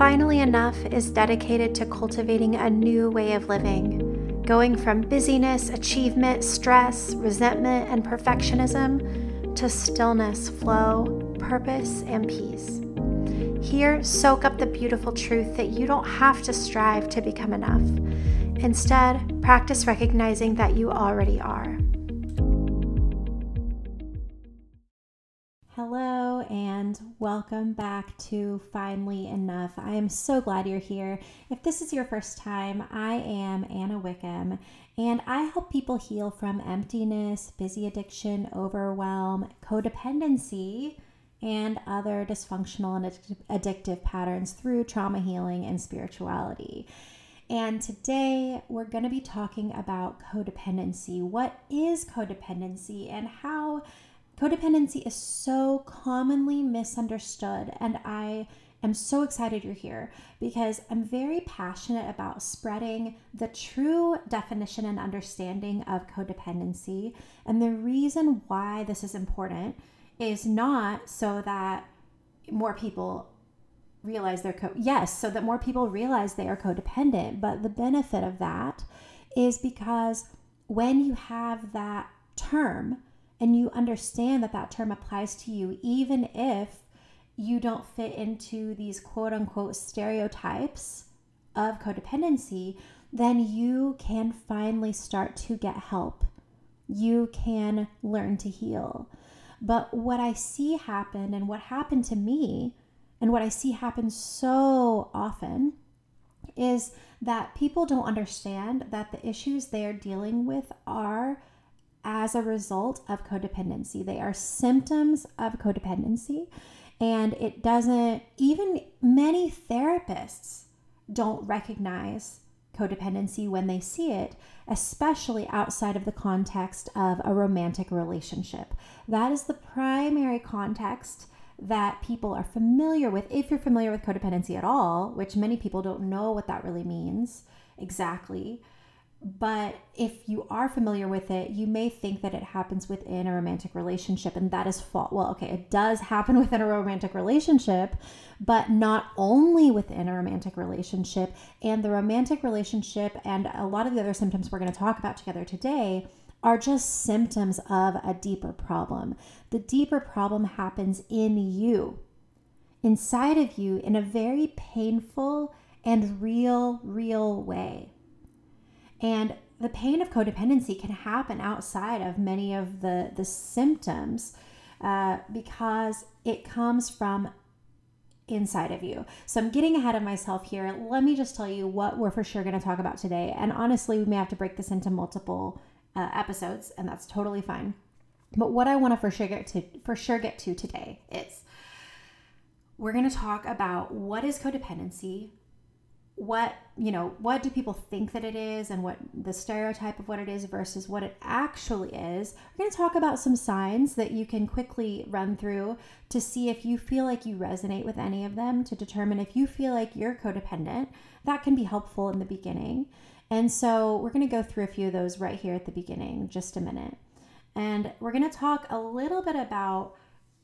Finally Enough is dedicated to cultivating a new way of living, going from busyness, achievement, stress, resentment, and perfectionism to stillness, flow, purpose, and peace. Here, soak up the beautiful truth that you don't have to strive to become enough. Instead, practice recognizing that you already are. And welcome back to Finally Enough. I am so glad you're here. If this is your first time, I am Anna Wickham, and I help people heal from emptiness, busy addiction, overwhelm, codependency, and other dysfunctional and addictive patterns through trauma healing and spirituality. And today we're going to be talking about codependency. What is codependency and how codependency is so commonly misunderstood? And I am so excited you're here because I'm very passionate about spreading the true definition and understanding of codependency. And the reason why this is important is not so that more people realize they're co yes so that more people realize they are codependent but the benefit of that is because when you have that term and you understand that that term applies to you even if you don't fit into these quote unquote stereotypes of codependency then you can finally start to get help. You can learn to heal. But what i see happen and what happened to me and what I see happen so often is that people don't understand that the issues they are dealing with are as a result of codependency. They are symptoms of codependency. And it doesn't, even many therapists don't recognize codependency when they see it, especially outside of the context of a romantic relationship. That is the primary context that people are familiar with, if you're familiar with codependency at all, which many people don't know what that really means exactly. But if you are familiar with it, you may think that it happens within a romantic relationship, and that is fault. Well, okay, it does happen within a romantic relationship, but not only within a romantic relationship. And the romantic relationship and a lot of the other symptoms we're going to talk about together today are just symptoms of a deeper problem. The deeper problem happens in you, inside of you, in a very painful and real, real way. And the pain of codependency can happen outside of many of the, the symptoms uh, because it comes from inside of you. So I'm getting ahead of myself here. Let me just tell you what we're for sure going to talk about today. And honestly, we may have to break this into multiple uh, episodes, and that's totally fine. But what I want to for sure get to for sure get to today is we're going to talk about what is codependency, what you know what do people think that it is and what the stereotype of what it is versus what it actually is we're going to talk about some signs that you can quickly run through to see if you feel like you resonate with any of them to determine if you feel like you're codependent that can be helpful in the beginning and so we're going to go through a few of those right here at the beginning, just a minute. And we're going to talk a little bit about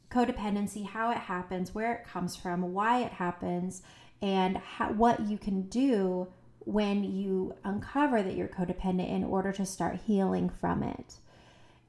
codependency, how it happens, where it comes from, why it happens, and how, what you can do when you uncover that you're codependent in order to start healing from it.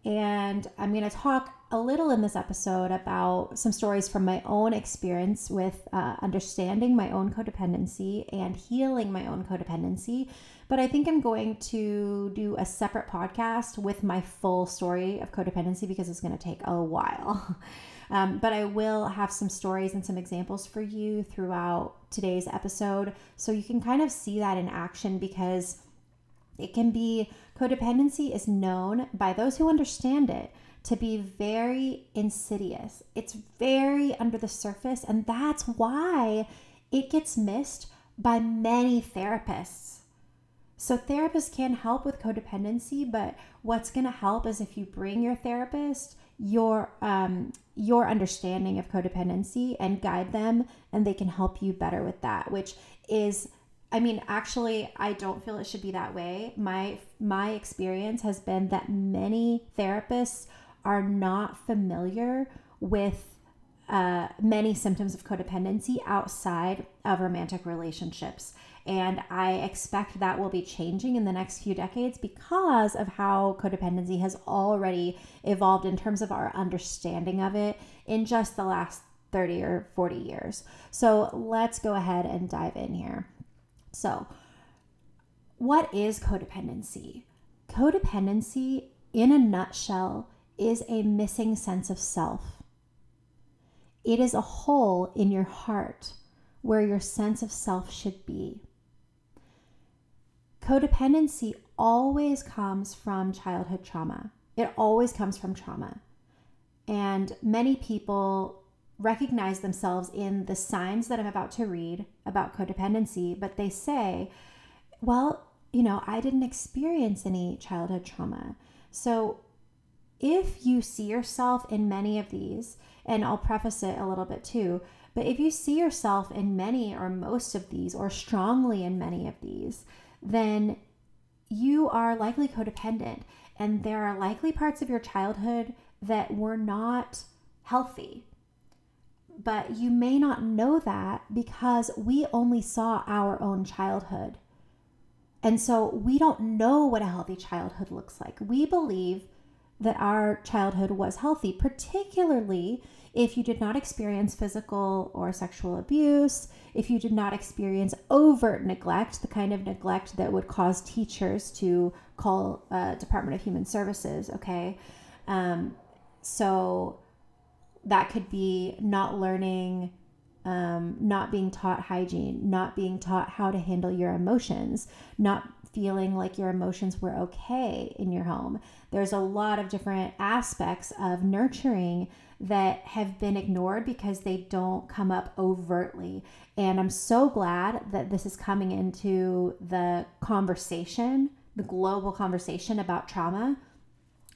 And I'm going to talk a little in this episode about some stories from my own experience with uh, understanding my own codependency and healing my own codependency but I think I'm going to do a separate podcast with my full story of codependency because it's going to take a while. Um, but I will have some stories and some examples for you throughout today's episode so you can kind of see that in action because it can be codependency is known by those who understand it to be very insidious. It's very under the surface, and that's why it gets missed by many therapists. So, therapists can help with codependency, but what's going to help is if you bring your therapist your um, your understanding of codependency and guide them, and they can help you better with that. Which is, I mean, actually, I don't feel it should be that way. My my experience has been that many therapists are not familiar with uh, many symptoms of codependency outside of romantic relationships. And I expect that will be changing in the next few decades because of how codependency has already evolved in terms of our understanding of it in just the last 30 or 40 years. So let's go ahead and dive in here. So, what is codependency? Codependency, in a nutshell, is a missing sense of self. It is a hole in your heart where your sense of self should be. Codependency always comes from childhood trauma. It always comes from trauma. And many people recognize themselves in the signs that I'm about to read about codependency, but they say, well, you know, I didn't experience any childhood trauma. So if you see yourself in many of these, and I'll preface it a little bit too, but if you see yourself in many or most of these, or strongly in many of these, then you are likely codependent. And there are likely parts of your childhood that were not healthy but you may not know that because we only saw our own childhood. And so we don't know what a healthy childhood looks like. We believe that our childhood was healthy, particularly if you did not experience physical or sexual abuse, if you did not experience overt neglect, the kind of neglect that would cause teachers to call uh, Department of Human Services, okay? Um, so that could be not learning um, not being taught hygiene, not being taught how to handle your emotions, not feeling like your emotions were okay in your home. There's a lot of different aspects of nurturing that have been ignored because they don't come up overtly. And I'm so glad that this is coming into the conversation, the global conversation about trauma,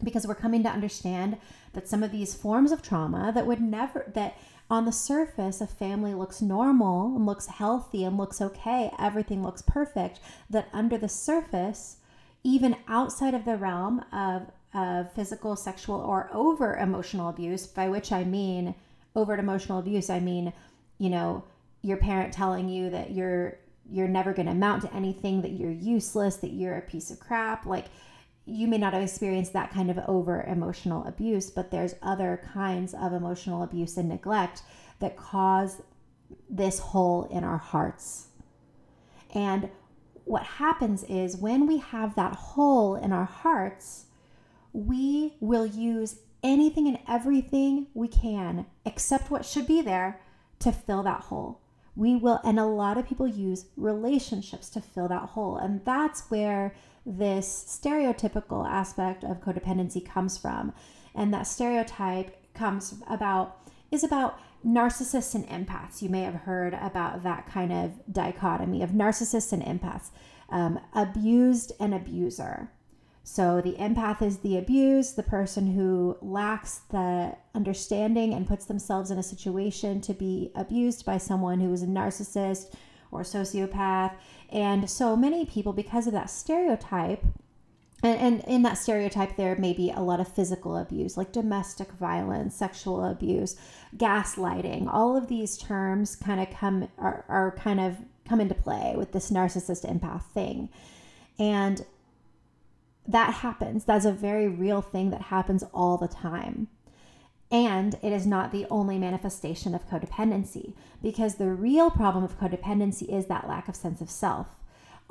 because we're coming to understand that some of these forms of trauma that would never that on the surface a family looks normal and looks healthy and looks okay everything looks perfect that under the surface even outside of the realm of, of physical sexual or over emotional abuse by which i mean overt emotional abuse i mean you know your parent telling you that you're you're never going to amount to anything that you're useless that you're a piece of crap like you may not have experienced that kind of over emotional abuse, but there's other kinds of emotional abuse and neglect that cause this hole in our hearts. And what happens is when we have that hole in our hearts, we will use anything and everything we can, except what should be there, to fill that hole. We will, and a lot of people use relationships to fill that hole. And that's where this stereotypical aspect of codependency comes from. And that stereotype comes about is about narcissists and empaths. You may have heard about that kind of dichotomy of narcissists and empaths, um, abused and abuser. So the empath is the abused, the person who lacks the understanding and puts themselves in a situation to be abused by someone who is a narcissist or a sociopath. And so many people, because of that stereotype, and, and in that stereotype, there may be a lot of physical abuse, like domestic violence, sexual abuse, gaslighting. All of these terms kind of come are, are kind of come into play with this narcissist empath thing. And that happens. That's a very real thing that happens all the time. And it is not the only manifestation of codependency because the real problem of codependency is that lack of sense of self.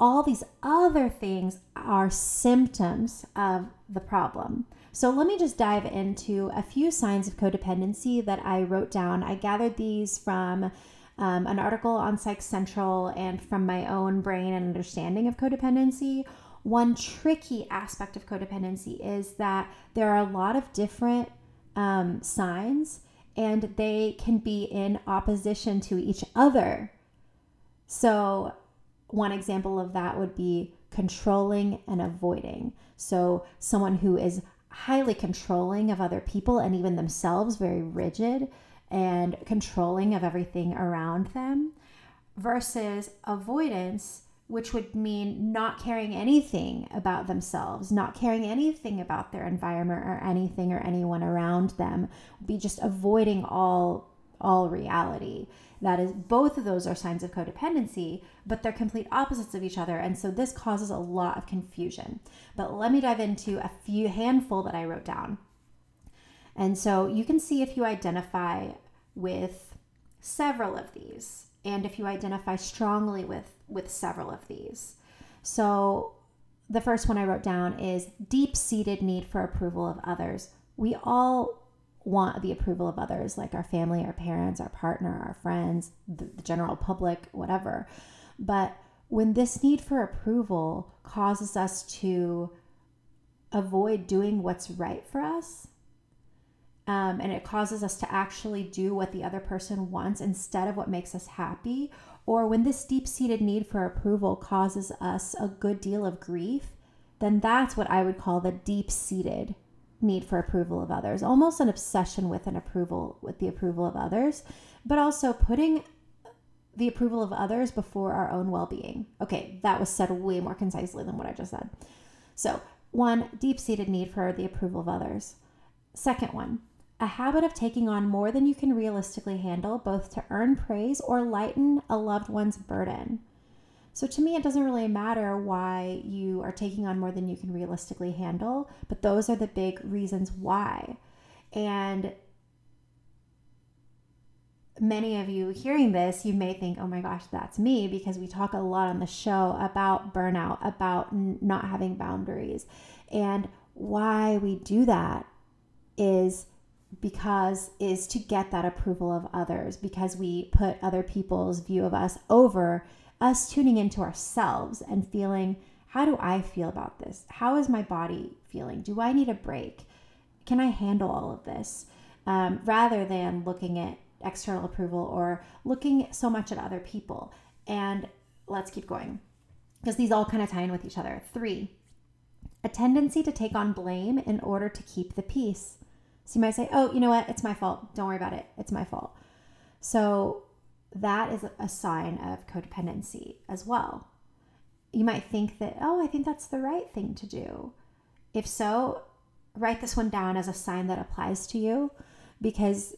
All these other things are symptoms of the problem. So let me just dive into a few signs of codependency that I wrote down. I gathered these from um, an article on Psych Central and from my own brain and understanding of codependency. One tricky aspect of codependency is that there are a lot of different um, signs and they can be in opposition to each other. So, one example of that would be controlling and avoiding. So, someone who is highly controlling of other people and even themselves, very rigid and controlling of everything around them, versus avoidance which would mean not caring anything about themselves, not caring anything about their environment or anything or anyone around them, be just avoiding all all reality. That is, both of those are signs of codependency, but they're complete opposites of each other. And so this causes a lot of confusion. But let me dive into a few handful that I wrote down. And so you can see if you identify with several of these and if you identify strongly with with several of these. So the first one I wrote down is deep-seated need for approval of others. We all want the approval of others, like our family, our parents, our partner, our friends, the, the general public, whatever. But when this need for approval causes us to avoid doing what's right for us, um, and it causes us to actually do what the other person wants instead of what makes us happy, or when this deep seated need for approval causes us a good deal of grief, then that's what I would call the deep seated need for approval of others, almost an obsession with an approval, with the approval of others, but also putting the approval of others before our own well being. Okay, that was said way more concisely than what I just said. So, one, deep seated need for the approval of others. Second one, a habit of taking on more than you can realistically handle, both to earn praise or lighten a loved one's burden. So to me, it doesn't really matter why you are taking on more than you can realistically handle, but those are the big reasons why. And many of you hearing this, you may think, oh my gosh, that's me, because we talk a lot on the show about burnout, about not having boundaries. And why we do that is because is to get that approval of others because we put other people's view of us over us tuning into ourselves and feeling how do I feel about this? How is my body feeling? Do I need a break? Can I handle all of this? Um, rather than looking at external approval or looking so much at other people. And let's keep going because these all kind of tie in with each other. Three, a tendency to take on blame in order to keep the peace. So you might say, oh, you know what? It's my fault. Don't worry about it. It's my fault. So that is a sign of codependency as well. You might think that, oh, I think that's the right thing to do. If so, write this one down as a sign that applies to you because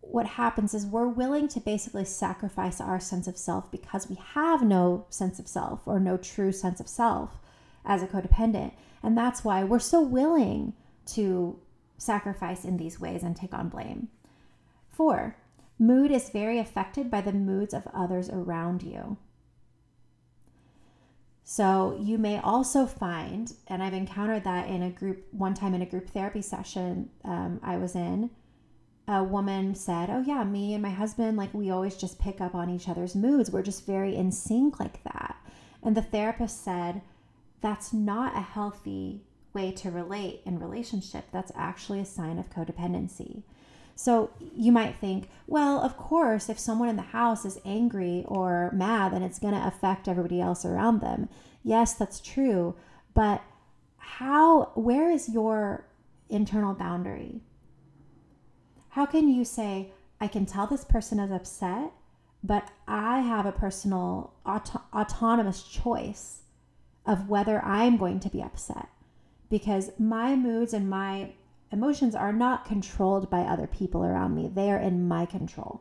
what happens is we're willing to basically sacrifice our sense of self because we have no sense of self or no true sense of self as a codependent. And that's why we're so willing to sacrifice in these ways and take on blame. Four, Mood is very affected by the moods of others around you. So you may also find, and I've encountered that in a group, one time in a group therapy session um, I was in, a woman said, Oh, yeah, me and my husband, like we always just pick up on each other's moods. We're just very in sync like that. And the therapist said, That's not a healthy way to relate in relationship. That's actually a sign of codependency. So you might think, well, of course, if someone in the house is angry or mad, then it's going to affect everybody else around them. Yes, that's true. But how, where is your internal boundary? How can you say, I can tell this person is upset, but I have a personal auto- autonomous choice of whether I'm going to be upset? Because my moods and my Emotions are not controlled by other people around me, they are in my control.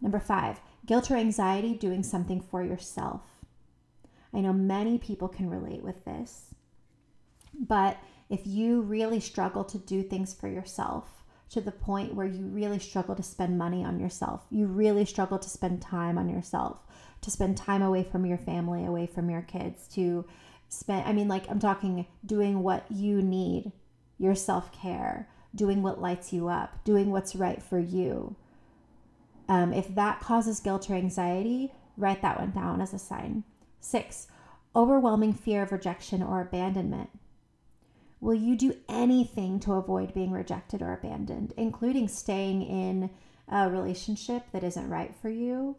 Number five, guilt or anxiety doing something for yourself. I know many people can relate with this, but if you really struggle to do things for yourself to the point where you really struggle to spend money on yourself, you really struggle to spend time on yourself, to spend time away from your family, away from your kids, to spend, I mean, like, I'm talking doing what you need your self care, doing what lights you up, doing what's right for you. Um, if that causes guilt or anxiety, write that one down as a sign. Six, overwhelming fear of rejection or abandonment. Will you do anything to avoid being rejected or abandoned, including staying in a relationship that isn't right for you,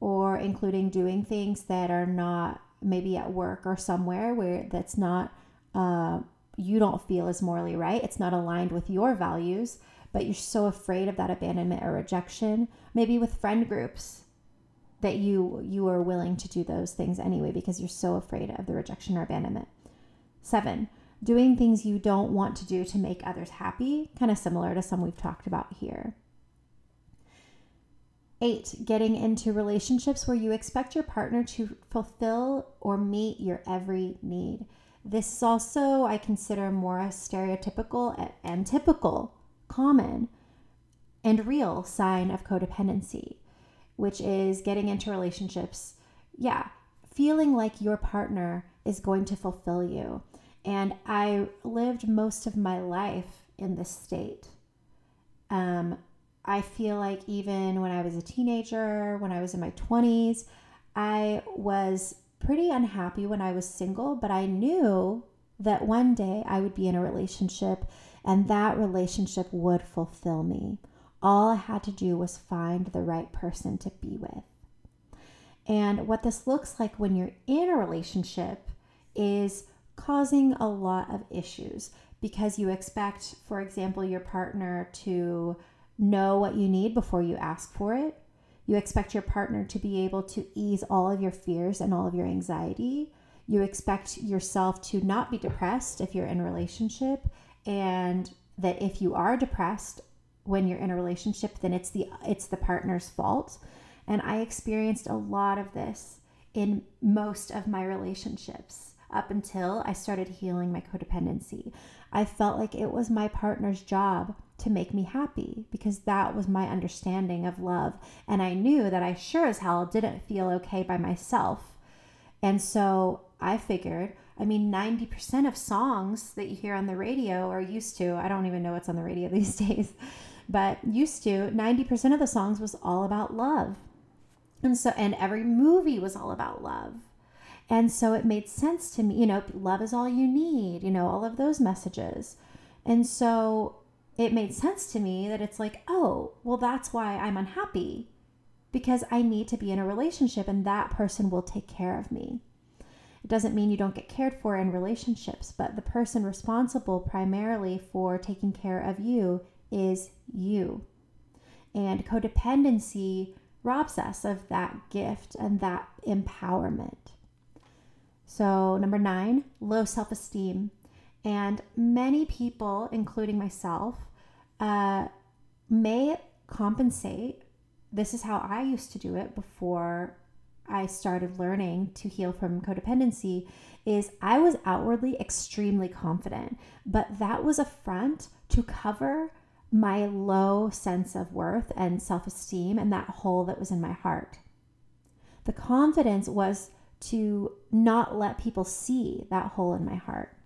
or including doing things that are not maybe at work or somewhere where that's not uh, you don't feel is morally right. It's not aligned with your values, but you're so afraid of that abandonment or rejection. Maybe with friend groups that you you are willing to do those things anyway because you're so afraid of the rejection or abandonment. 7. Doing things you don't want to do to make others happy, kind of similar to some we've talked about here. Eight, getting into relationships where you expect your partner to fulfill or meet your every need. This is also, I consider, more a stereotypical and typical, common, and real sign of codependency, which is getting into relationships, yeah, feeling like your partner is going to fulfill you. And I lived most of my life in this state. Um, I feel like even when I was a teenager, when I was in my 20s, I was pretty unhappy when I was single, but I knew that one day I would be in a relationship and that relationship would fulfill me. All I had to do was find the right person to be with. And what this looks like when you're in a relationship is causing a lot of issues because you expect, for example, your partner to know what you need before you ask for it. You expect your partner to be able to ease all of your fears and all of your anxiety. You expect yourself to not be depressed if you're in a relationship and that if you are depressed when you're in a relationship then it's the it's the partner's fault. And I experienced a lot of this in most of my relationships up until I started healing my codependency. I felt like it was my partner's job to make me happy because that was my understanding of love. And I knew that I sure as hell didn't feel okay by myself. And so I figured, I mean, 90% of songs that you hear on the radio or used to, I don't even know what's on the radio these days, but used to, 90% of the songs was all about love. And so, and every movie was all about love. And so it made sense to me, you know, love is all you need, you know, all of those messages. And so it made sense to me that it's like, oh, well, that's why I'm unhappy because I need to be in a relationship and that person will take care of me. It doesn't mean you don't get cared for in relationships, but the person responsible primarily for taking care of you is you. And codependency robs us of that gift and that empowerment. So, number nine, low self esteem. And many people, including myself, uh, may compensate. This is how I used to do it before I started learning to heal from codependency is I was outwardly extremely confident, but that was a front to cover my low sense of worth and self-esteem and that hole that was in my heart. The confidence was to not let people see that hole in my heart.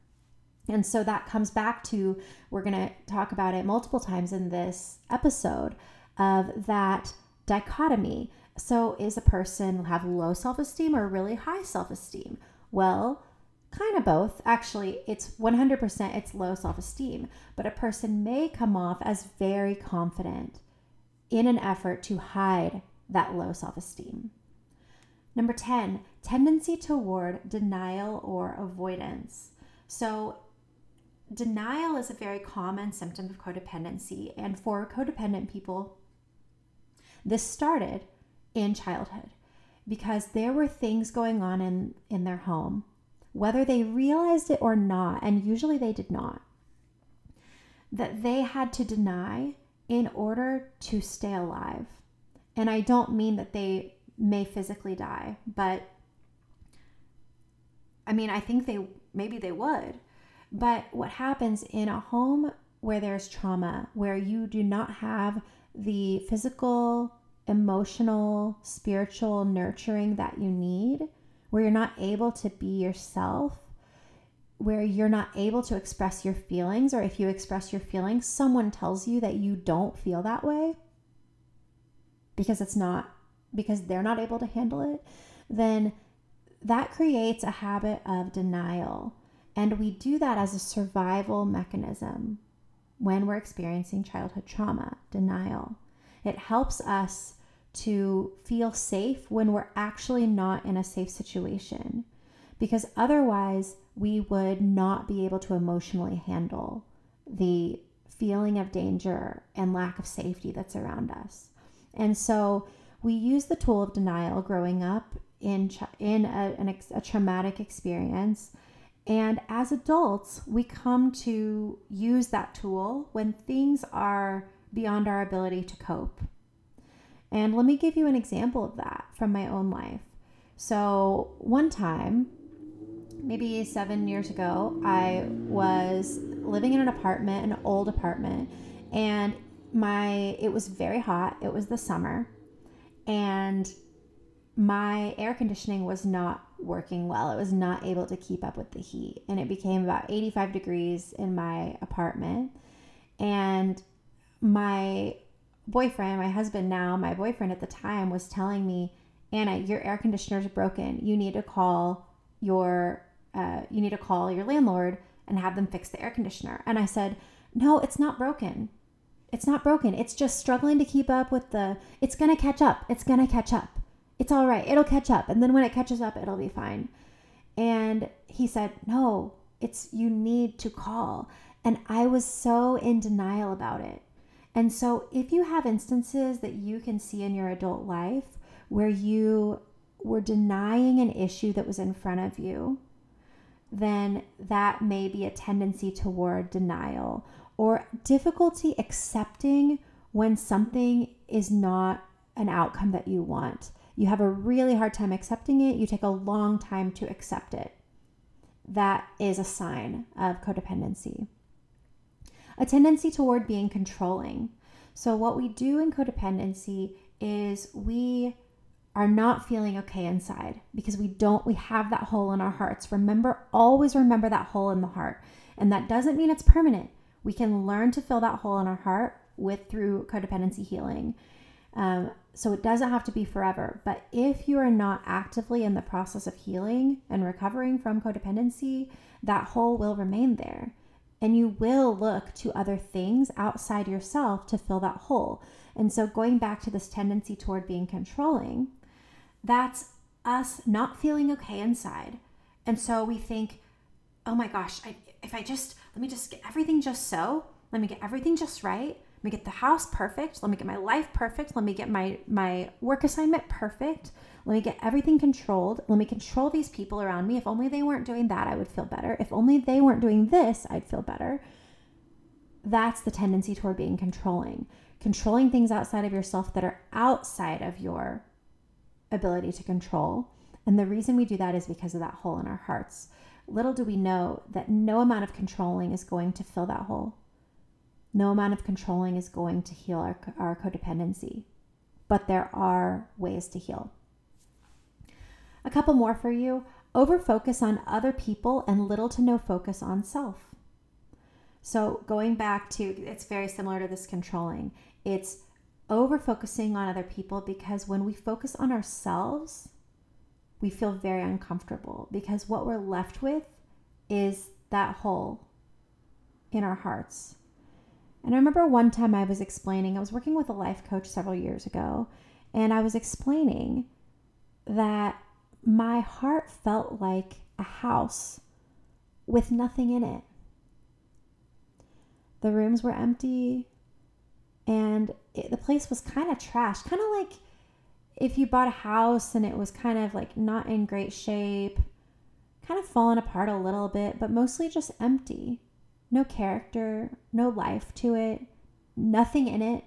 And so that comes back to, we're going to talk about it multiple times in this episode of that dichotomy. So, is a person have low self esteem or really high self esteem? Well, kind of both. Actually, it's 100% it's low self esteem, but a person may come off as very confident in an effort to hide that low self esteem. Number 10, tendency toward denial or avoidance. So, denial is a very common symptom of codependency. And for codependent people, this started in childhood because there were things going on in, in their home, whether they realized it or not, and usually they did not, that they had to deny in order to stay alive. And I don't mean that they may physically die, but I mean, I think they maybe they would. But what happens in a home where there's trauma, where you do not have the physical, emotional, spiritual nurturing that you need, where you're not able to be yourself, where you're not able to express your feelings, or if you express your feelings, someone tells you that you don't feel that way because it's not, because they're not able to handle it, then that creates a habit of denial and we do that as a survival mechanism when we're experiencing childhood trauma, denial. It helps us to feel safe when we're actually not in a safe situation because otherwise we would not be able to emotionally handle the feeling of danger and lack of safety that's around us. And so we use the tool of denial growing up in in a, an, a traumatic experience and as adults, we come to use that tool when things are beyond our ability to cope. And let me give you an example of that from my own life. So, one time, maybe seven years ago, I was living in an apartment, an old apartment, and my it was very hot. It was the summer, and my air conditioning was not working well. It was not able to keep up with the heat, and it became about 85 degrees in my apartment. And my boyfriend, my husband now, my boyfriend at the time was telling me, Anna, your air conditioner is broken. You need to call your uh, you need to call your landlord and have them fix the air conditioner. And I said, No, it's not broken. It's not broken. It's just struggling to keep up with the. It's gonna catch up. It's gonna catch up. It's all right. It'll catch up. And then when it catches up, it'll be fine. And he said, No, it's you need to call. And I was so in denial about it. And so, if you have instances that you can see in your adult life where you were denying an issue that was in front of you, then that may be a tendency toward denial or difficulty accepting when something is not an outcome that you want. You have a really hard time accepting it, you take a long time to accept it. That is a sign of codependency a tendency toward being controlling. So, what we do in codependency is we are not feeling okay inside because we don't, we have that hole in our hearts. Remember, always remember that hole in the heart. And that doesn't mean it's permanent. We can learn to fill that hole in our heart with through codependency healing. Um, so it doesn't have to be forever. But if you are not actively in the process of healing and recovering from codependency, that hole will remain there and you will look to other things outside yourself to fill that hole. And so, going back to this tendency toward being controlling, that's us not feeling okay inside. And so we think, oh my gosh, I, if I just, let me just get everything just so, let me get everything just right. Let me get the house perfect. Let me get my life perfect. Let me get my, my work assignment perfect. Let me get everything controlled. Let me control these people around me. If only they weren't doing that, I would feel better. If only they weren't doing this, I'd feel better. That's the tendency toward being controlling. Controlling things outside of yourself that are outside of your ability to control. And the reason we do that is because of that hole in our hearts. Little do we know that no amount of controlling is going to fill that hole. No amount of controlling is going to heal our, our codependency, but there are ways to heal. A couple more for you. Over focus on other people and little to no focus on self. So, going back to it's very similar to this controlling. It's over focusing on other people because when we focus on ourselves, we feel very uncomfortable because what we're left with is that hole in our hearts. And I remember one time I was explaining, I was working with a life coach several years ago, and I was explaining that my heart felt like a house with nothing in it. The rooms were empty and it, the place was kind of trash, kind of like if you bought a house and it was kind of like not in great shape, kind of fallen apart a little bit, but mostly just empty. No character, no life to it, nothing in it.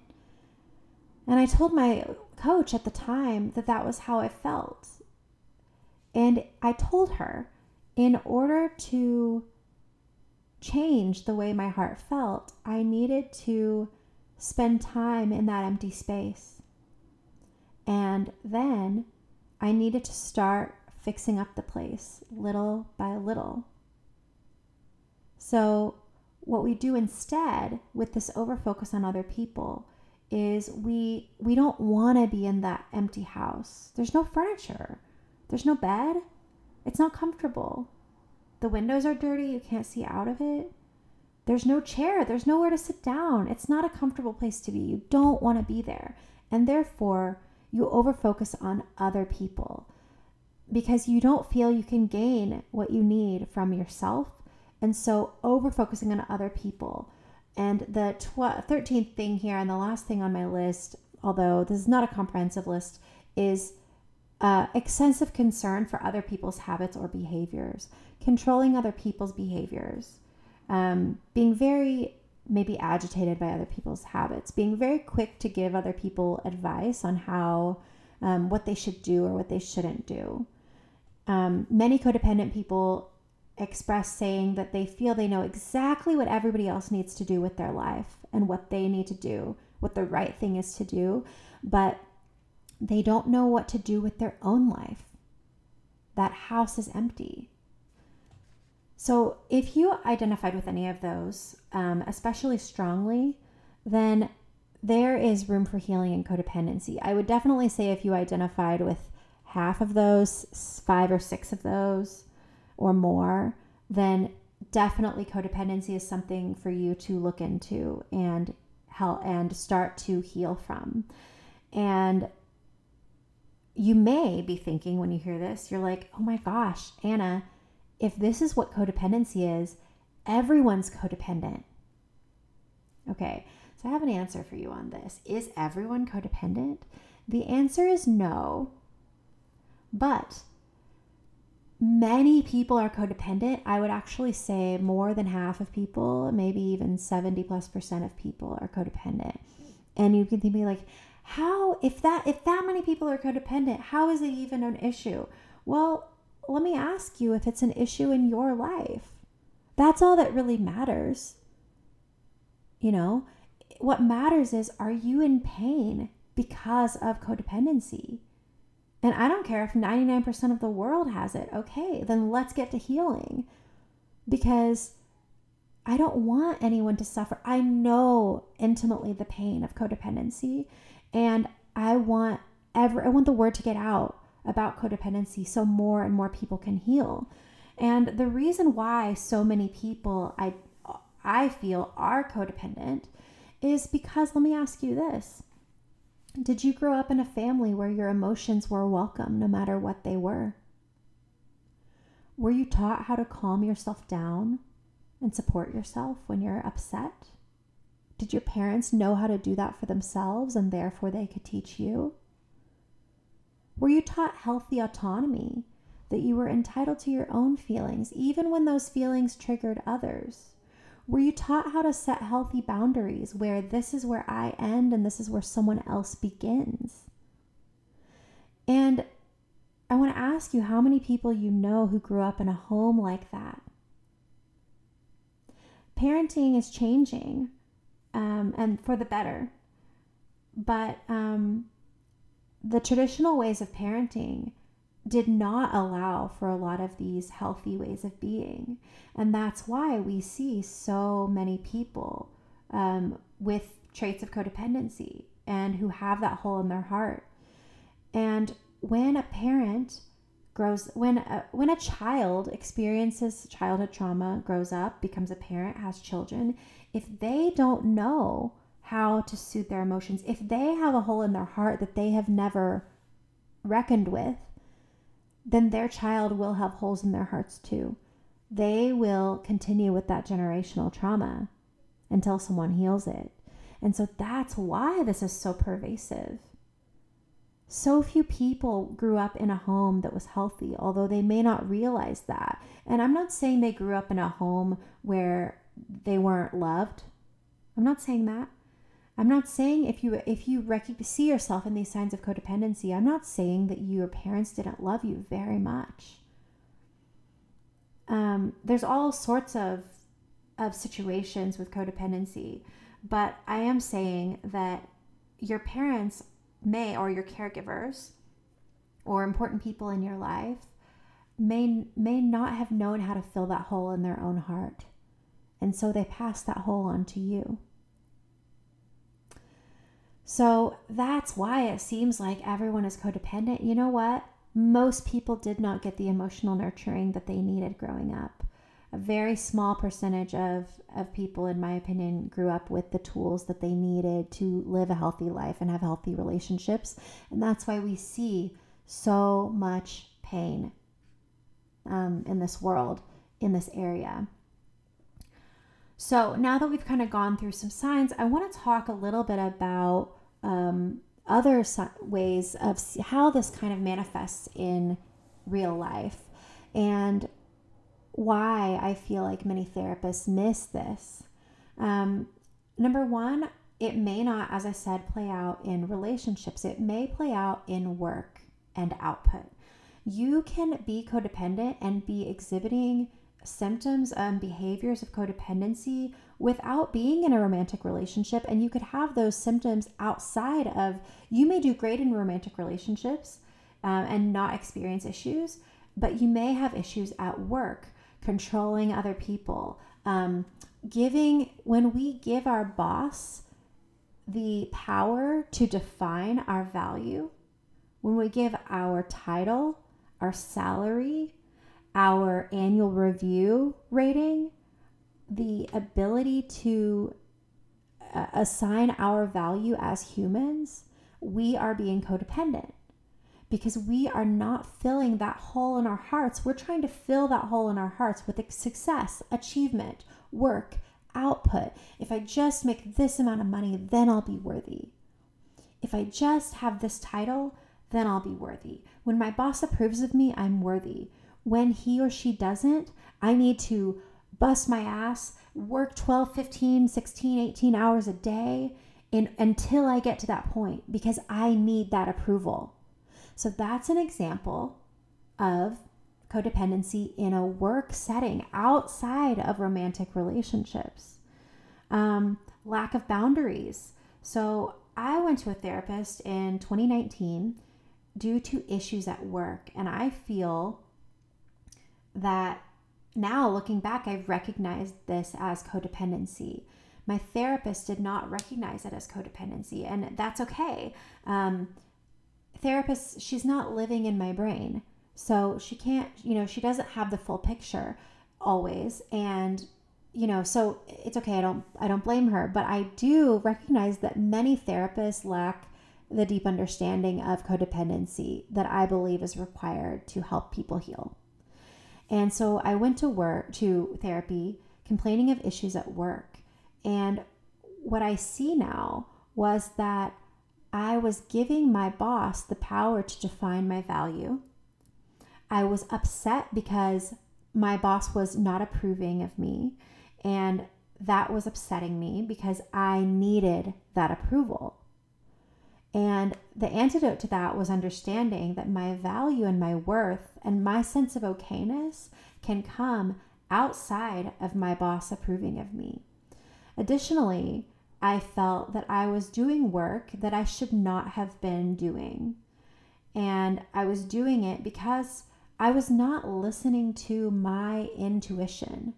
And I told my coach at the time that that was how I felt. And I told her, in order to change the way my heart felt, I needed to spend time in that empty space. And then I needed to start fixing up the place little by little. So, what we do instead with this overfocus on other people is we we don't want to be in that empty house. There's no furniture. There's no bed. It's not comfortable. The windows are dirty. You can't see out of it. There's no chair. There's nowhere to sit down. It's not a comfortable place to be. You don't want to be there. And therefore, you overfocus on other people because you don't feel you can gain what you need from yourself. And so, over focusing on other people. And the tw- 13th thing here, and the last thing on my list, although this is not a comprehensive list, is uh, excessive concern for other people's habits or behaviors, controlling other people's behaviors, um, being very, maybe agitated by other people's habits, being very quick to give other people advice on how, um, what they should do or what they shouldn't do. Um, many codependent people express saying that they feel they know exactly what everybody else needs to do with their life and what they need to do, what the right thing is to do, but they don't know what to do with their own life. That house is empty. So, if you identified with any of those, um, especially strongly, then there is room for healing and codependency. I would definitely say if you identified with half of those, five or six of those, or more, then definitely codependency is something for you to look into and help and start to heal from. And you may be thinking when you hear this, you're like, oh my gosh, Anna, if this is what codependency is, everyone's codependent. Okay, so I have an answer for you on this. Is everyone codependent? The answer is no. But many people are codependent. I would actually say more than half of people, maybe even 70 plus percent of people are codependent. And you can think be like, how if that if that many people are codependent, how is it even an issue? Well, let me ask you if it's an issue in your life. That's all that really matters. You know, what matters is are you in pain because of codependency? And I don't care if 99% of the world has it. Okay, then let's get to healing. Because I don't want anyone to suffer. I know intimately the pain of codependency and I want every I want the word to get out about codependency so more and more people can heal. And the reason why so many people I I feel are codependent is because let me ask you this. Did you grow up in a family where your emotions were welcome no matter what they were? Were you taught how to calm yourself down and support yourself when you're upset? Did your parents know how to do that for themselves and therefore they could teach you? Were you taught healthy autonomy, that you were entitled to your own feelings, even when those feelings triggered others? Were you taught how to set healthy boundaries where this is where I end and this is where someone else begins? And I want to ask you how many people you know who grew up in a home like that. Parenting is changing um, and for the better. But um, the traditional ways of parenting did not allow for a lot of these healthy ways of being. And that's why we see so many people um, with traits of codependency and who have that hole in their heart. And when a parent grows when a, when a child experiences childhood trauma grows up becomes a parent has children if they don't know how to soothe their emotions, if they have a hole in their heart that they have never reckoned with, then their child will have holes in their hearts too. They will continue with that generational trauma until someone heals it. And so that's why this is so pervasive. So few people grew up in a home that was healthy, although they may not realize that. And I'm not saying they grew up in a home where they weren't loved. I'm not saying that. I'm not saying if you if you see yourself in these signs of codependency, I'm not saying that your parents didn't love you very much. Um, there's all sorts of of situations with codependency, but I am saying that your parents may or your caregivers or important people in your life may may not have known how to fill that hole in their own heart. And so they pass that hole on to you. So that's why it seems like everyone is codependent. You know what? Most people did not get the emotional nurturing that they needed growing up. A very small percentage of, of people, in my opinion, grew up with the tools that they needed to live a healthy life and have healthy relationships. And that's why we see so much pain um, in this world, in this area. So now that we've kind of gone through some signs, I want to talk a little bit about um, other ways of how this kind of manifests in real life and why I feel like many therapists miss this. Um, number one, it may not, as I said, play out in relationships, it may play out in work and output. You can be codependent and be exhibiting symptoms and behaviors of codependency without being in a romantic relationship. And you could have those symptoms outside of, you may do great in romantic relationships um, and not experience issues, but you may have issues at work, controlling other people. Um, giving, when we give our boss the power to define our value, when we give our title, our salary, our annual review rating, the ability to uh, assign our value as humans, we are being codependent because we are not filling that hole in our hearts. We're trying to fill that hole in our hearts with success, achievement, work, output. If I just make this amount of money, then I'll be worthy. If I just have this title, then I'll be worthy. When my boss approves of me, I'm worthy. When he or she doesn't, I need to bust my ass, work 12, 15, 16, 18 hours a day in, until I get to that point because I need that approval. So that's an example of codependency in a work setting outside of romantic relationships. Um, lack of boundaries. So I went to a therapist in 2019 due to issues at work, and I feel that now looking back, I've recognized this as codependency. My therapist did not recognize it as codependency, and that's okay. Um, therapist, she's not living in my brain. So she can't, you know, she doesn't have the full picture always. And, you know, so it's okay. I don't I don't blame her, but I do recognize that many therapists lack the deep understanding of codependency that I believe is required to help people heal. And so I went to work to therapy complaining of issues at work. And what I see now was that I was giving my boss the power to define my value. I was upset because my boss was not approving of me. And that was upsetting me because I needed that approval. And the antidote to that was understanding that my value and my worth and my sense of okayness can come outside of my boss approving of me. Additionally, I felt that I was doing work that I should not have been doing. And I was doing it because I was not listening to my intuition.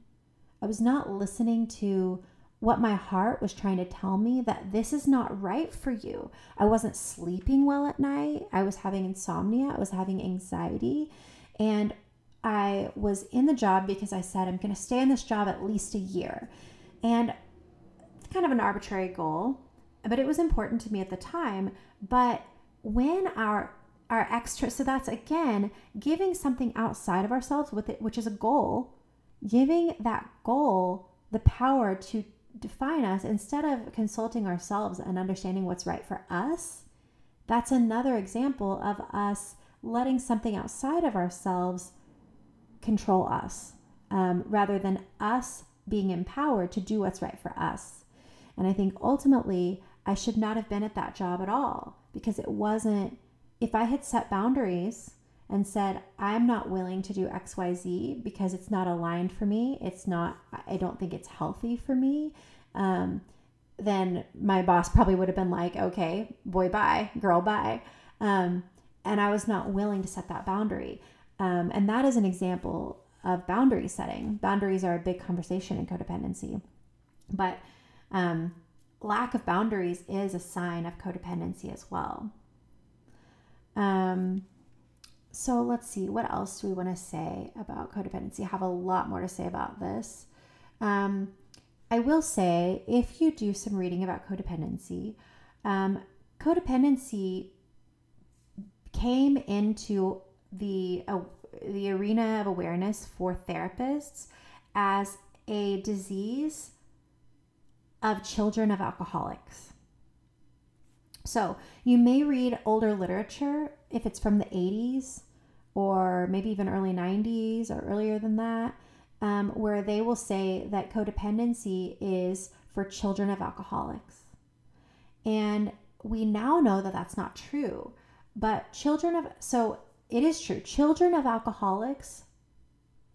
I was not listening to what my heart was trying to tell me that this is not right for you. I wasn't sleeping well at night. I was having insomnia. I was having anxiety. And I was in the job because I said, I'm going to stay in this job at least a year. And it's kind of an arbitrary goal, but it was important to me at the time. But when our our extra so that's again giving something outside of ourselves with it which is a goal giving that goal the power to define us instead of consulting ourselves and understanding what's right for us, that's another example of us letting something outside of ourselves control us um, rather than us being empowered to do what's right for us. And I think ultimately, I should not have been at that job at all because it wasn't, if I had set boundaries and said, I'm not willing to do XYZ because it's not aligned for me. It's not, I don't think it's healthy for me. Um, then my boss probably would have been like, okay, boy, bye, girl, bye. Um, and I was not willing to set that boundary. Um, and that is an example of boundary setting. Boundaries are a big conversation in codependency. But um, lack of boundaries is a sign of codependency as well. Um, so let's see, what else do we want to say about codependency? I have a lot more to say about this. Um, I will say, if you do some reading about codependency, um, codependency came into the uh, the arena of awareness for therapists as a disease of children of alcoholics. So you may read older literature if it's from the 80s or maybe even early 90s or earlier than that, um, where they will say that codependency is for children of alcoholics. And we now know that that's not true. But children of, so it is true, children of alcoholics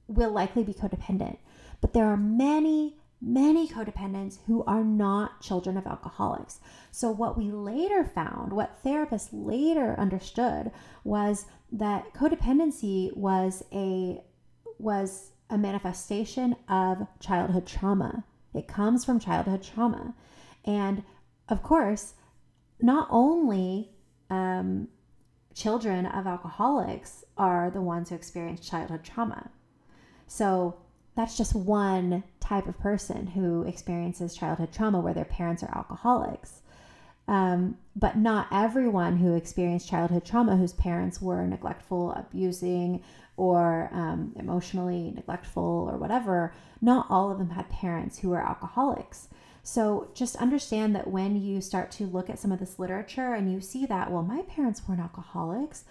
will likely be codependent. But there are many, many codependents who are not children of alcoholics. So, what we later found, what therapists later understood, was that codependency was a was a manifestation of childhood trauma. It comes from childhood trauma. And of course, not only um, children of alcoholics are the ones who experience childhood trauma. So that's just one type of person who experiences childhood trauma where their parents are alcoholics. Um, but not everyone who experienced childhood trauma whose parents were neglectful, abusing, or um, emotionally neglectful, or whatever, not all of them had parents who were alcoholics. So just understand that when you start to look at some of this literature and you see that, well, my parents weren't alcoholics,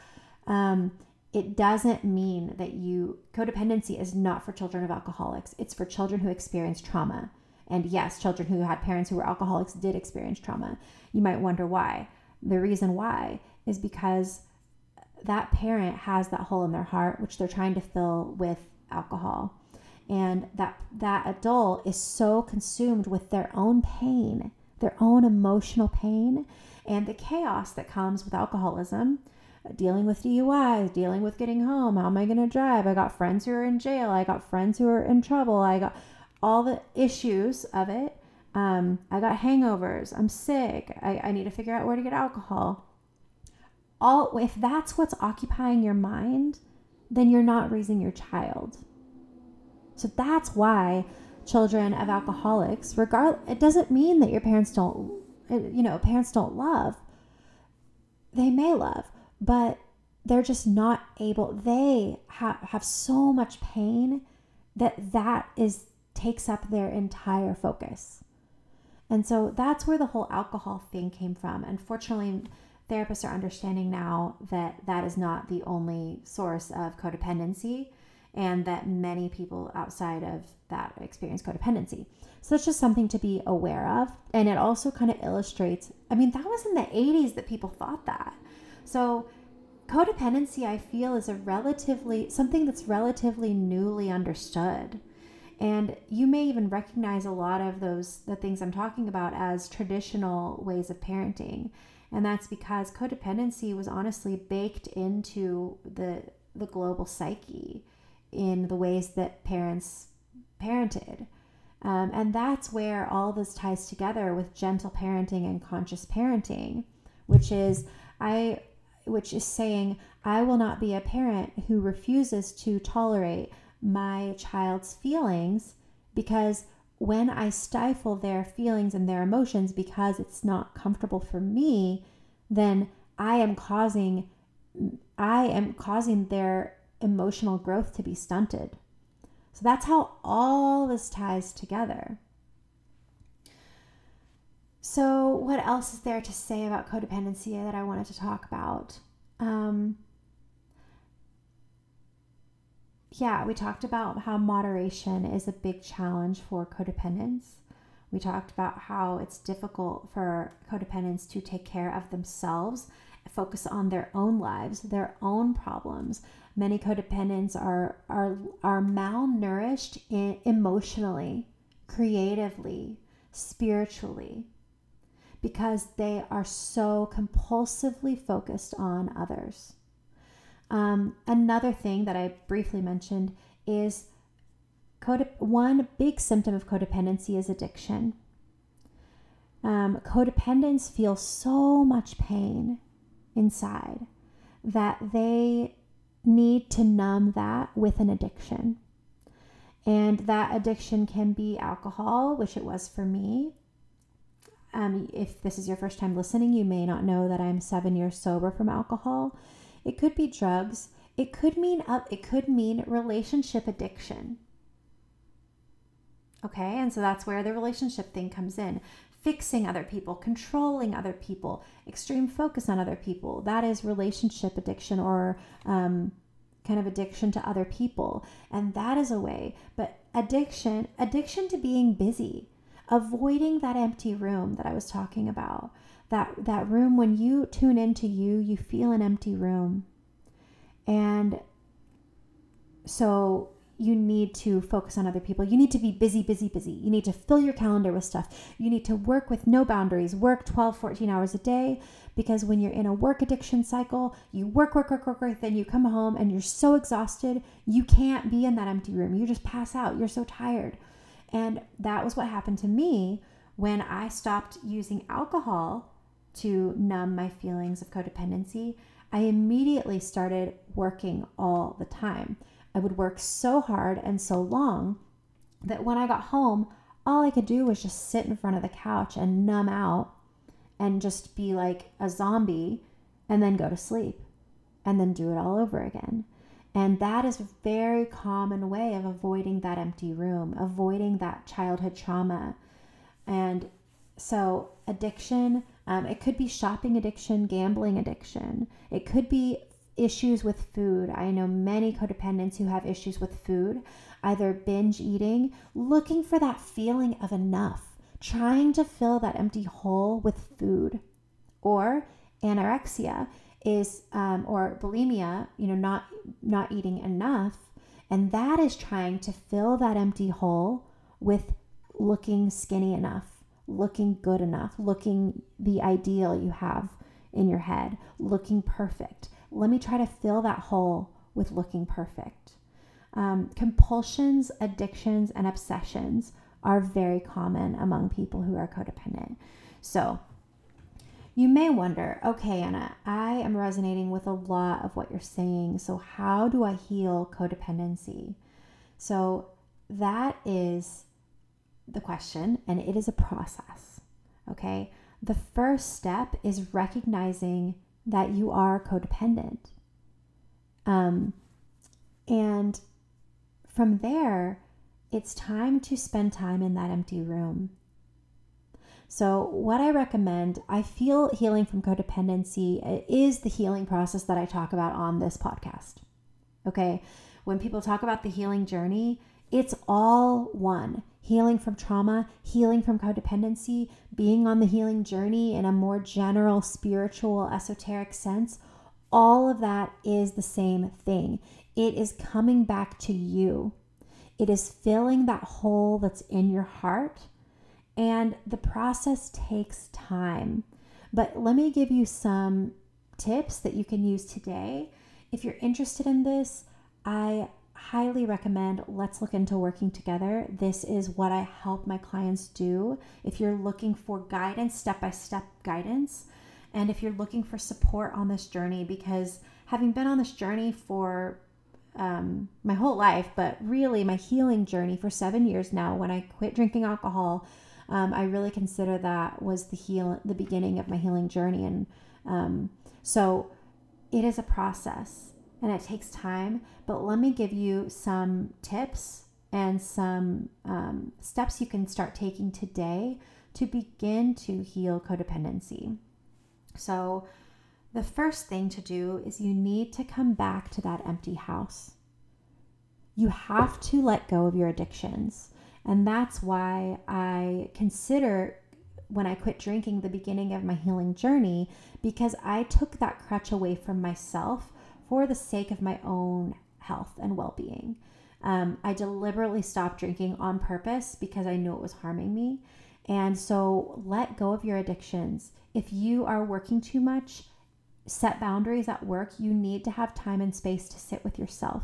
um, it doesn't mean that you, codependency is not for children of alcoholics. It's for children who experience trauma. And yes, children who had parents who were alcoholics did experience trauma. You might wonder why. The reason why is because that parent has that hole in their heart, which they're trying to fill with alcohol and that that adult is so consumed with their own pain their own emotional pain and the chaos that comes with alcoholism dealing with DUIs, dealing with getting home. How am I going to drive? I got friends who are in jail. I got friends who are in trouble. I got all the issues of it. Um, I got hangovers. I'm sick. I, I need to figure out where to get alcohol. All if that's what's occupying your mind, then you're not raising your child. So that's why children of alcoholics, regard it doesn't mean that your parents don't you know, parents don't love. They may love, but they're just not able they have have so much pain that that is takes up their entire focus. And so that's where the whole alcohol thing came from. Unfortunately, therapists are understanding now that that is not the only source of codependency and that many people outside of that experience codependency. So that's just something to be aware of. And it also kind of illustrates I mean, that was in the 80s that people thought that. So codependency, I feel, is a relatively something that's relatively newly understood. And you may even recognize a lot of those the things I'm talking about as traditional ways of parenting. And that's because codependency was honestly baked into the the global psyche in the ways that parents parented. Um, and that's where all this ties together with gentle parenting and conscious parenting, which is I which is saying I will not be a parent who refuses to tolerate my child's feelings because when I stifle their feelings and their emotions because it's not comfortable for me, then I am causing I am causing their emotional growth to be stunted. So that's how all this ties together. So, what else is there to say about codependency that I wanted to talk about? Um, yeah, we talked about how moderation is a big challenge for codependents. We talked about how it's difficult for codependents to take care of themselves, focus on their own lives, their own problems, many codependents are are are malnourished in, emotionally, creatively, spiritually because they are so compulsively focused on others. Um, another thing that I briefly mentioned is codep- one big symptom of codependency is addiction. Um, codependents feel so much pain inside that they need to numb that with an addiction. And that addiction can be alcohol, which it was for me. Um, if this is your first time listening, you may not know that I'm seven years sober from alcohol. It could be drugs. It could mean up. It could mean relationship addiction. Okay, and so that's where the relationship thing comes in fixing other people, controlling other people, extreme focus on other people. That is relationship addiction or um, kind of addiction to other people. And that is a way. But addiction, addiction to being busy, avoiding that empty room that I was talking about. That that room when you tune into you, you feel an empty room. And so you need to focus on other people. You need to be busy, busy, busy. You need to fill your calendar with stuff. You need to work with no boundaries, work 12, 14 hours a day. Because when you're in a work addiction cycle, you work, work, work, work, work, then you come home and you're so exhausted, you can't be in that empty room. You just pass out. You're so tired. And that was what happened to me when I stopped using alcohol to numb my feelings of codependency. I immediately started working all the time. I would work so hard and so long that when I got home, all I could do was just sit in front of the couch and numb out and just be like a zombie and then go to sleep and then do it all over again. And that is a very common way of avoiding that empty room, avoiding that childhood trauma. And so, addiction, um, it could be shopping addiction, gambling addiction, it could be issues with food. I know many codependents who have issues with food, either binge eating, looking for that feeling of enough, trying to fill that empty hole with food, or anorexia is um, or bulimia, you know, not not eating enough, and that is trying to fill that empty hole with looking skinny enough, looking good enough, looking the ideal you have in your head, looking perfect let me try to fill that hole with looking perfect. Um, compulsions, addictions, and obsessions are very common among people who are codependent. So, you may wonder, okay, Anna, am resonating with a lot of what you're saying. So, how do I heal codependency? So, that is the question, and it is a process. Okay. The first step is recognizing that you are codependent. Um, and from there, it's time to spend time in that empty room. So, what I recommend, I feel healing from codependency uh, is the healing process that I talk about on this podcast. Okay. When people talk about the healing journey, it's all one healing from trauma, healing from codependency, being on the healing journey in a more general, spiritual, esoteric sense, all of that is the same thing. It is coming back to you. It is filling that hole that's in your heart. And the process takes time. But let me give you some tips that you can use today. If you're interested in this, I highly recommend let's look into working together. This is what I help my clients do. If you're looking for guidance, step by step guidance, and if you're looking for support on this journey, because having been on this journey for um, my whole life, but really my healing journey for seven years now, when I quit drinking alcohol, um, I really consider that was the heal, the beginning of my healing journey, and um, so it is a process and it takes time. But let me give you some tips and some um, steps you can start taking today to begin to heal codependency. So, the first thing to do is you need to come back to that empty house. You have to let go of your addictions. And that's why I consider when I quit drinking the beginning of my healing journey because I took that crutch away from myself for the sake of my own health and well being. Um, I deliberately stopped drinking on purpose because I knew it was harming me. And so let go of your addictions. If you are working too much, set boundaries at work. You need to have time and space to sit with yourself.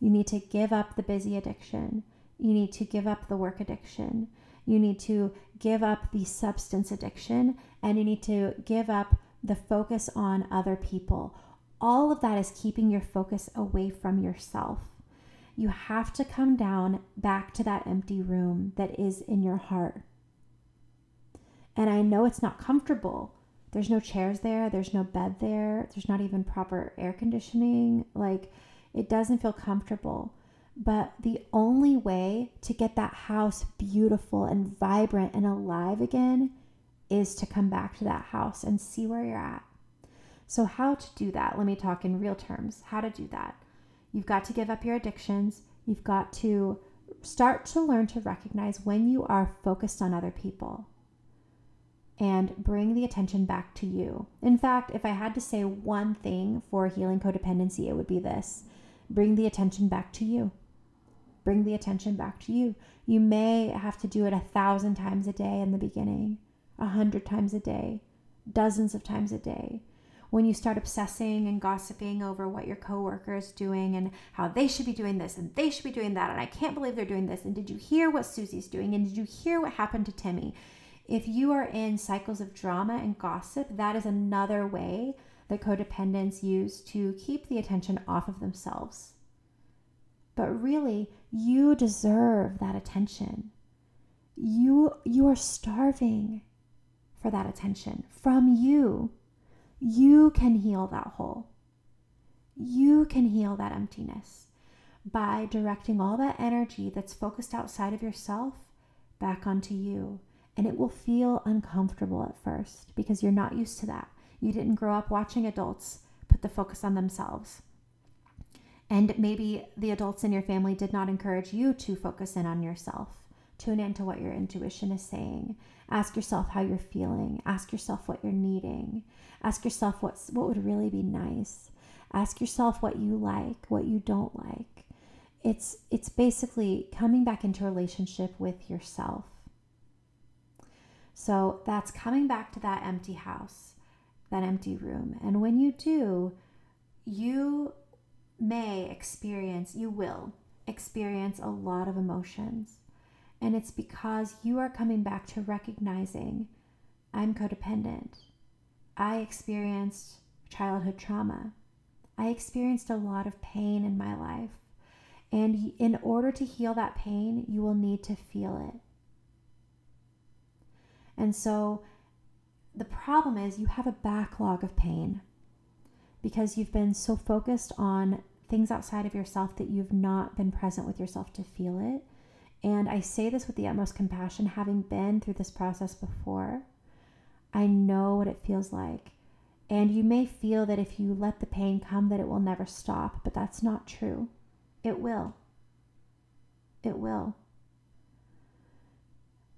You need to give up the busy addiction. You need to give up the work addiction. You need to give up the substance addiction. And you need to give up the focus on other people all of that is keeping your focus away from yourself. You have to come down back to that empty room that is in your heart. And I know it's not comfortable. There's no chairs there, there's no bed there, there's not even proper air conditioning. Like, it doesn't feel comfortable. But the only way to get that house beautiful and vibrant and alive again is to come back to that house and see where you're at. So, how to do that? Let me talk in real terms. How to do that? You've got to give up your addictions. You've got to start to learn to recognize when you are focused on other people and bring the attention back to you. In fact, if I had to say one thing for healing codependency, it would be this bring the attention back to you. Bring the attention back to you. You may have to do it a thousand times a day in the beginning, a hundred times a day, dozens of times a day. When you start obsessing and gossiping over what your coworker is doing and how they should be doing this and they should be doing that, and I can't believe they're doing this, and did you hear what Susie's doing, and did you hear what happened to Timmy? If you are in cycles of drama and gossip, that is another way that codependents use to keep the attention off of themselves. But really, you deserve that attention. You you are starving for that attention from you. You can heal that hole. You can heal that emptiness by directing all that energy that's focused outside of yourself back onto you and it will feel uncomfortable at first because you're not used to that. You didn't grow up watching adults put the focus on themselves. And maybe the adults in your family did not encourage you to focus in on yourself. Tune into what your intuition is saying. Ask yourself how you're feeling. Ask yourself what you're needing. Ask yourself what's, what would really be nice. Ask yourself what you like, what you don't like. It's, it's basically coming back into relationship with yourself so that's coming back to that empty house, that empty room. And when you do, you may experience, you will experience a lot of emotions. And it's because you are coming back to recognizing I'm codependent. I experienced childhood trauma. I experienced a lot of pain in my life. And in order to heal that pain, you will need to feel it. And so the problem is you have a backlog of pain because you've been so focused on things outside of yourself that you've not been present with yourself to feel it. And I say this with the utmost compassion, having been through this process before. I know what it feels like. And you may feel that if you let the pain come that it will never stop, but that's not true. It will. It will.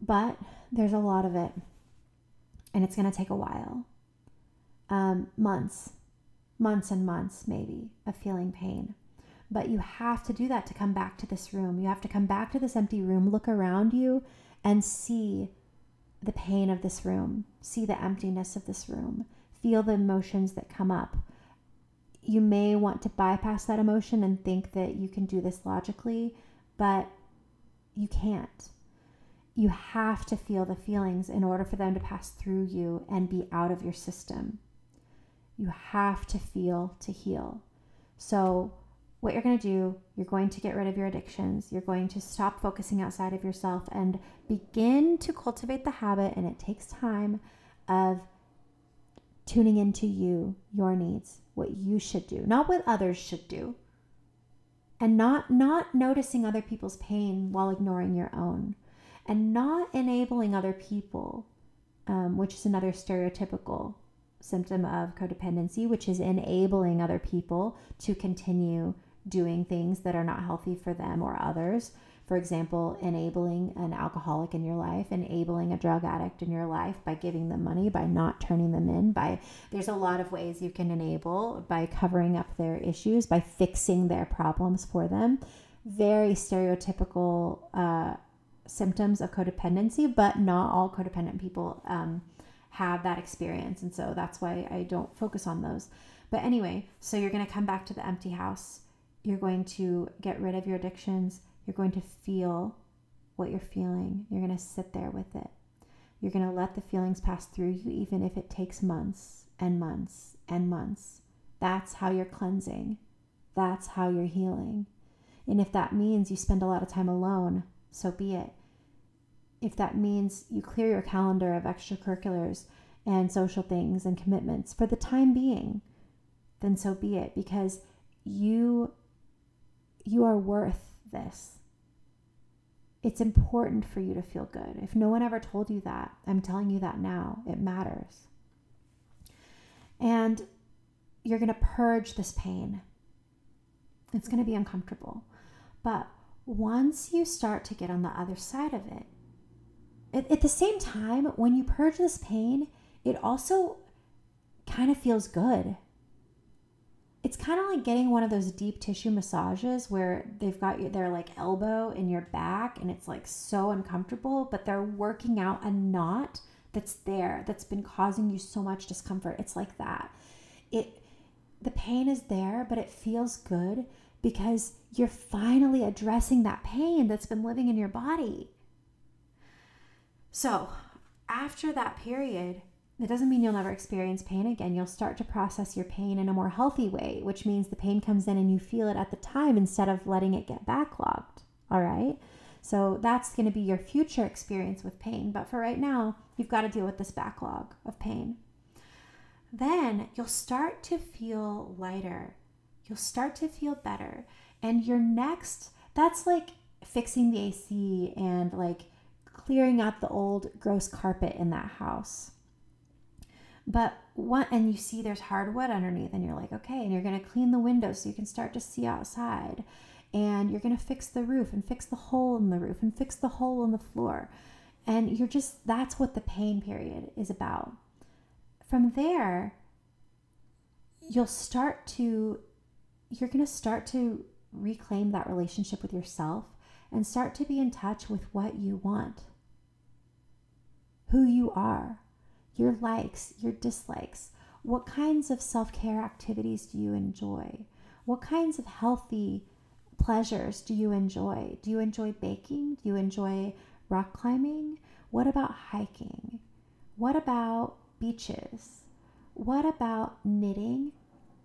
But there's a lot of it, and it's going to take a while um, months, months and months, maybe, of feeling pain. But you have to do that to come back to this room. You have to come back to this empty room, look around you, and see the pain of this room, see the emptiness of this room, feel the emotions that come up. You may want to bypass that emotion and think that you can do this logically, but you can't you have to feel the feelings in order for them to pass through you and be out of your system. You have to feel to heal. So, what you're going to do, you're going to get rid of your addictions. You're going to stop focusing outside of yourself and begin to cultivate the habit, and it takes time, of tuning into you, your needs, what you should do, not what others should do. And not not noticing other people's pain while ignoring your own and not enabling other people, um, which is another stereotypical symptom of codependency, which is enabling other people to continue doing things that are not healthy for them or others. For example, enabling an alcoholic in your life, enabling a drug addict in your life by giving them money, by not turning them in, by there's a lot of ways you can enable by covering up their issues, by fixing their problems for them. Very stereotypical uh, symptoms of codependency, but not all codependent people um, have that experience. And so that's why I don't focus on those. But anyway, so you're going to come back to the empty house. You're going to get rid of your addictions. You're going to feel what you're feeling. You're going to sit there with it. You're going to let the feelings pass through you, even if it takes months and months and months. That's how you're cleansing. That's how you're healing. And if that means you spend a lot of time alone, so be it if that means you clear your calendar of extracurriculars and social things and commitments for the time being, then so be it because you you are worth this. It's important for you to feel good. If no one ever told you that, I'm telling you that now. It matters. And you're going to purge this pain. It's going to be uncomfortable. But once you start to get on the other side of it, at, at the same time, when you purge this pain, it also kind of feels good. It's kind of like getting one of those deep tissue massages where they've got your, their like elbow in your back and it's like so uncomfortable, but they're working out a knot that's there that's been causing you so much discomfort. It's like that. It the pain is there, but it feels good because you're finally addressing that pain that's been living in your body. So, after that period, it doesn't mean you'll never experience pain again. You'll start to process your pain in a more healthy way, which means the pain comes in and you feel it at the time instead of letting it get backlogged. All right. So that's going to be your future experience with pain. But for right now, you've got to deal with this backlog of pain. Then you'll start to feel lighter. You'll start to feel better. And your next, that's like fixing the AC and like clearing out the old gross carpet in that house. But one, and you see there's hardwood underneath, and you're like, okay, and you're gonna clean the windows so you can start to see outside, and you're gonna fix the roof and fix the hole in the roof and fix the hole in the floor, and you're just that's what the pain period is about. From there, you'll start to, you're gonna start to reclaim that relationship with yourself and start to be in touch with what you want who you are, your likes, your dislikes. What kinds of self care activities do you enjoy? What kinds of healthy pleasures do you enjoy? Do you enjoy baking? Do you enjoy rock climbing? What about hiking? What about beaches? What about knitting?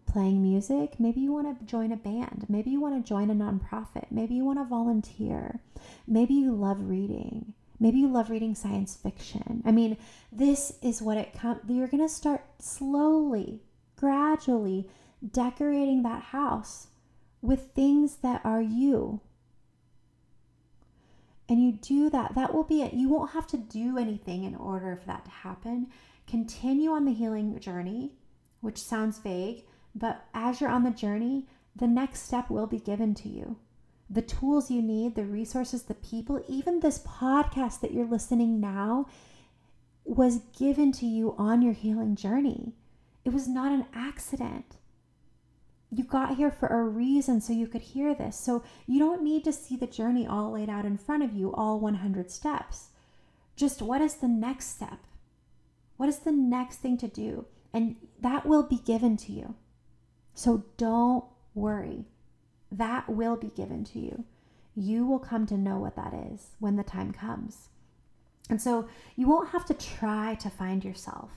Playing music? Maybe you want to join a band. Maybe you want to join a nonprofit. Maybe you want to volunteer. Maybe you love reading. Maybe you love reading science fiction. I mean, this is what it comes. You're going to start slowly, gradually decorating that house with things that are you. And you do that, that will be it. You won't have to do anything in order for that to happen. Continue on the healing journey, which sounds vague, but as you're on the journey, the next step will be given to you the tools you need, the resources, the people, even this podcast that you're listening now was given to you on your healing journey. It was not an accident. You got here for a reason so you could hear this. So you don't need to see the journey all laid out in front of you, all 100 steps. Just what is the next step? What is the next thing to do? And that will be given to you. So don't worry. That will be given to you. You will come to know what that is when the time comes. And so you won't have to try to find yourself.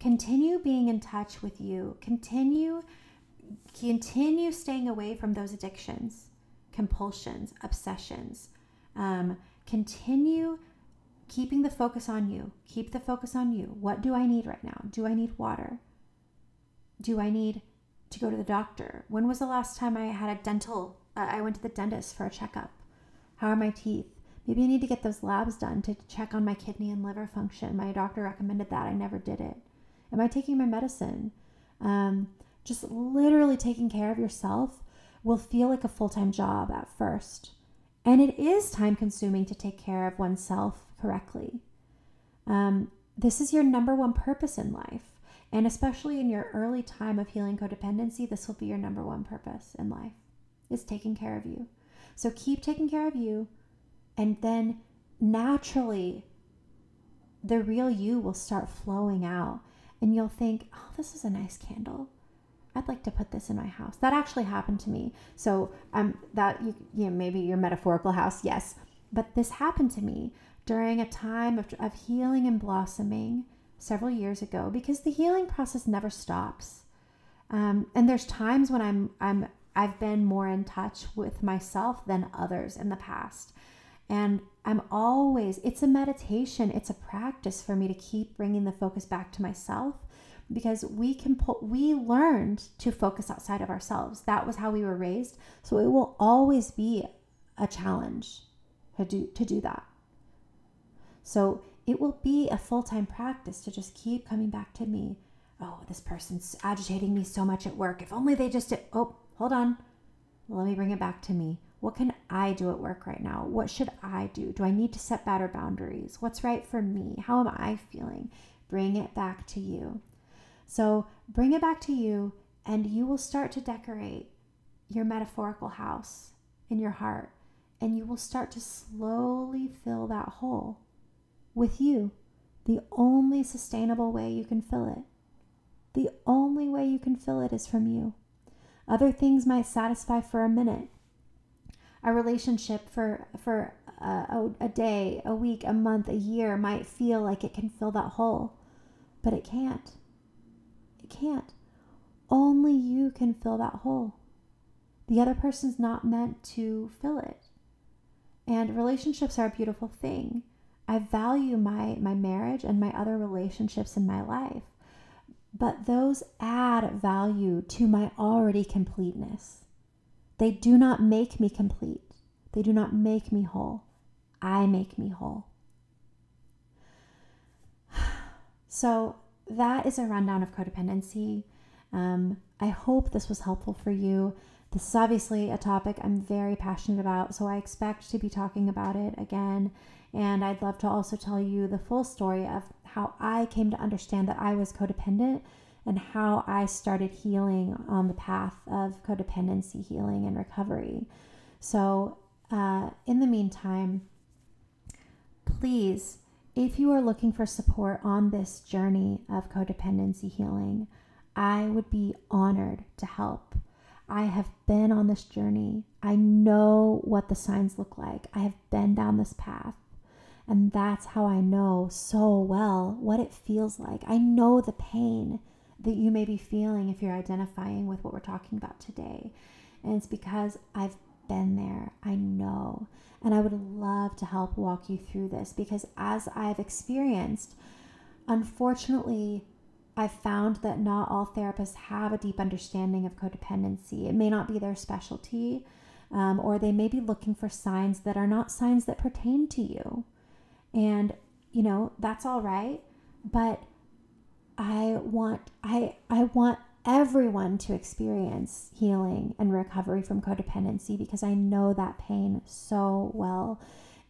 Continue being in touch with you. Continue continue staying away from those addictions, compulsions, obsessions. Um, continue keeping the focus on you. Keep the focus on you. What do I need right now? Do I need water? Do I need to go to the doctor? When was the last time I had a dental? Uh, I went to the dentist for a checkup. How are my teeth? Maybe I need to get those labs done to check on my kidney and liver function. My doctor recommended that. I never did it. Am I taking my medicine? Um, just literally taking care of yourself will feel like a full time job at first. And it is time consuming to take care of oneself correctly. Um, this is your number one purpose in life. And especially in your early time of healing codependency, this will be your number one purpose in life is taking care of you. So keep taking care of you and then naturally the real you will start flowing out and you'll think, "Oh, this is a nice candle. I'd like to put this in my house." That actually happened to me. So, um that you, you know, maybe your metaphorical house, yes. But this happened to me during a time of, of healing and blossoming several years ago because the healing process never stops. Um, and there's times when I'm I'm I've been more in touch with myself than others in the past. And I'm always, it's a meditation, it's a practice for me to keep bringing the focus back to myself because we can put, we learned to focus outside of ourselves. That was how we were raised. So it will always be a challenge to do, to do that. So it will be a full time practice to just keep coming back to me. Oh, this person's agitating me so much at work. If only they just did, oh, hold on. Let me bring it back to me. What can I do at work right now? What should I do? Do I need to set better boundaries? What's right for me? How am I feeling? Bring it back to you. So bring it back to you, and you will start to decorate your metaphorical house in your heart, and you will start to slowly fill that hole with you. The only sustainable way you can fill it. The only way you can fill it is from you. Other things might satisfy for a minute, a relationship for for a, a, day, a week, a month, a year might feel like it can fill that hole, but it can't. It can't. Only you can fill that hole. The other person's not meant to fill it. And relationships are a beautiful thing. I value my my marriage and my other relationships in my life. But those add value to my already completeness. They do not make me complete. They do not make me whole. I make me whole. So, that is a rundown of codependency. Um, I hope this was helpful for you. This is obviously a topic I'm very passionate about, so I expect to be talking about it again. And I'd love to also tell you the full story of how I came to understand that I was codependent and how I started healing on the path of codependency healing and recovery. So, uh, in the meantime, please, if you are looking for support on this journey of codependency healing, I would be honored to help. I have been on this journey. I know what the signs look like. I have been down this path. And that's how I know so well what it feels like. I know the pain that you may be feeling if you're identifying with what we're talking about today. And it's because I've been there, I know. And I would love to help walk you through this because as I've experienced, unfortunately, I've found that not all therapists have a deep understanding of codependency. It may not be their specialty, um, or they may be looking for signs that are not signs that pertain to you. And, you know, that's all right. But I want I I want everyone to experience healing and recovery from codependency because I know that pain so well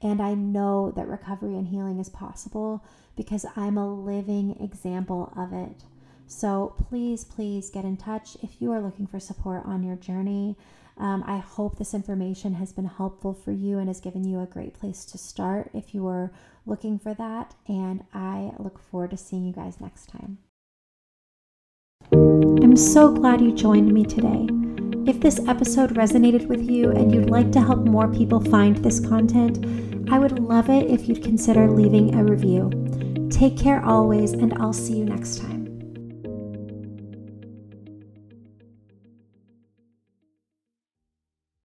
and I know that recovery and healing is possible because I'm a living example of it. So please, please get in touch if you are looking for support on your journey. Um, I hope this information has been helpful for you and has given you a great place to start if you are looking for that. And I look forward to seeing you guys next time. I'm so glad you joined me today. If this episode resonated with you and you'd like to help more people find this content, I would love it if you'd consider leaving a review. Take care always, and I'll see you next time.